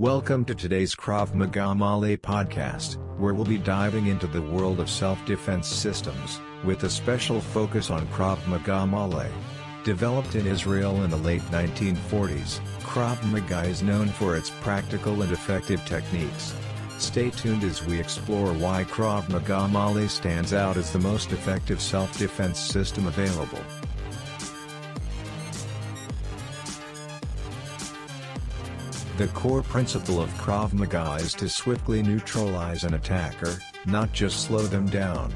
Welcome to today's Krav Maga Maleh podcast, where we'll be diving into the world of self-defense systems, with a special focus on Krav Maga Maleh. Developed in Israel in the late 1940s, Krav Maga is known for its practical and effective techniques. Stay tuned as we explore why Krav Maga Maleh stands out as the most effective self-defense system available. The core principle of Krav Maga is to swiftly neutralize an attacker, not just slow them down.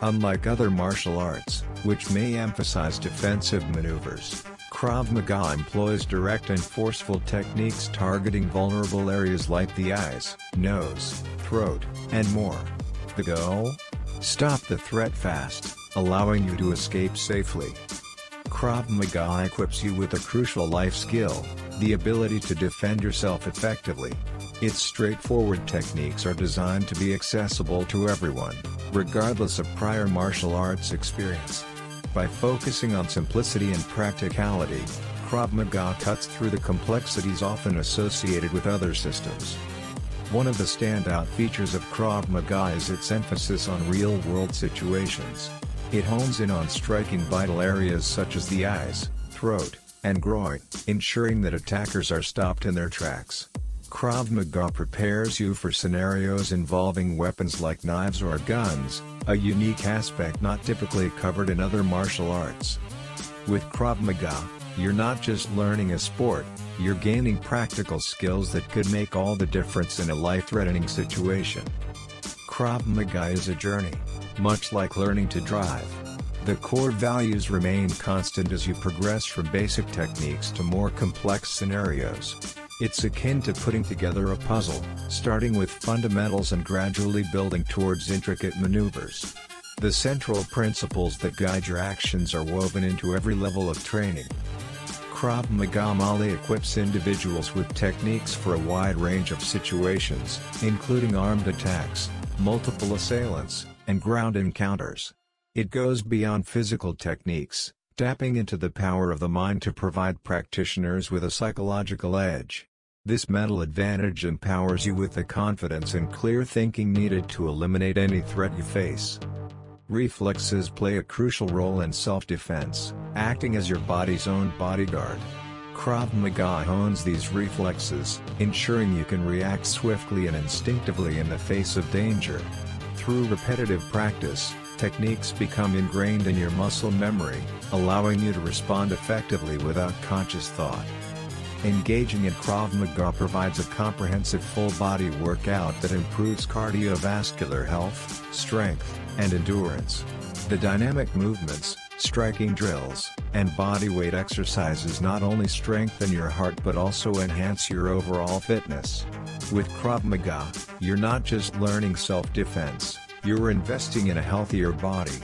Unlike other martial arts, which may emphasize defensive maneuvers, Krav Maga employs direct and forceful techniques targeting vulnerable areas like the eyes, nose, throat, and more. The goal? Stop the threat fast, allowing you to escape safely. Krav Maga equips you with a crucial life skill, the ability to defend yourself effectively. Its straightforward techniques are designed to be accessible to everyone, regardless of prior martial arts experience. By focusing on simplicity and practicality, Krav Maga cuts through the complexities often associated with other systems. One of the standout features of Krav Maga is its emphasis on real-world situations. It hones in on striking vital areas such as the eyes, throat, and groin, ensuring that attackers are stopped in their tracks. Krav Maga prepares you for scenarios involving weapons like knives or guns, a unique aspect not typically covered in other martial arts. With Krav Maga, you're not just learning a sport, you're gaining practical skills that could make all the difference in a life-threatening situation. Krav Maga is a journey, much like learning to drive. The core values remain constant as you progress from basic techniques to more complex scenarios. It's akin to putting together a puzzle, starting with fundamentals and gradually building towards intricate maneuvers. The central principles that guide your actions are woven into every level of training. Krav Maga Maleh equips individuals with techniques for a wide range of situations, including armed attacks, multiple assailants, and ground encounters. It goes beyond physical techniques, tapping into the power of the mind to provide practitioners with a psychological edge. This mental advantage empowers you with the confidence and clear thinking needed to eliminate any threat you face. Reflexes play a crucial role in self-defense, acting as your body's own bodyguard. Krav Maga hones these reflexes, ensuring you can react swiftly and instinctively in the face of danger. Through repetitive practice, Techniques become ingrained in your muscle memory, allowing you to respond effectively without conscious thought. Engaging in Krav Maga provides a comprehensive full-body workout that improves cardiovascular health, strength, and endurance. The dynamic movements, striking drills, and bodyweight exercises not only strengthen your heart but also enhance your overall fitness. With Krav Maga, you're not just learning self-defense, you're investing in a healthier body.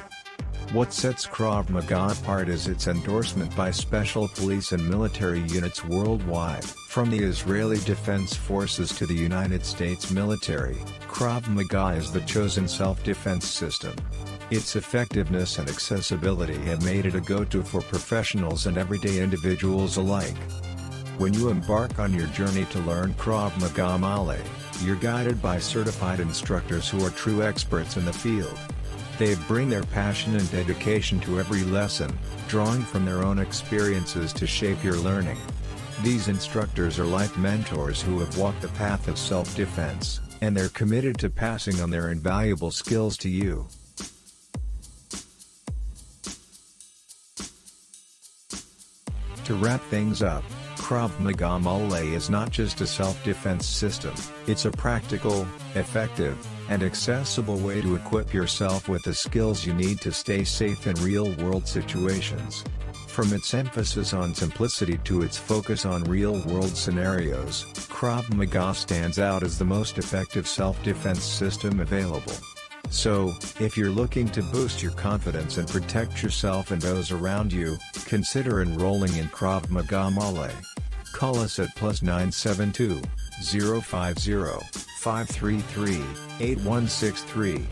What sets Krav Maga apart is its endorsement by special police and military units worldwide. From the Israeli Defense Forces to the United States military, Krav Maga is the chosen self-defense system. Its effectiveness and accessibility have made it a go-to for professionals and everyday individuals alike. When you embark on your journey to learn Krav Maga Maleh, you're guided by certified instructors who are true experts in the field. They bring their passion and dedication to every lesson, drawing from their own experiences to shape your learning. These instructors are life mentors who have walked the path of self-defense, and they're committed to passing on their invaluable skills to you. To wrap things up, Krav Maga Maleh is not just a self-defense system, it's a practical, effective, and accessible way to equip yourself with the skills you need to stay safe in real-world situations. From its emphasis on simplicity to its focus on real-world scenarios, Krav Maga stands out as the most effective self-defense system available. So, if you're looking to boost your confidence and protect yourself and those around you, consider enrolling in Krav Maga Maleh. Call us at plus 972 050 533 8163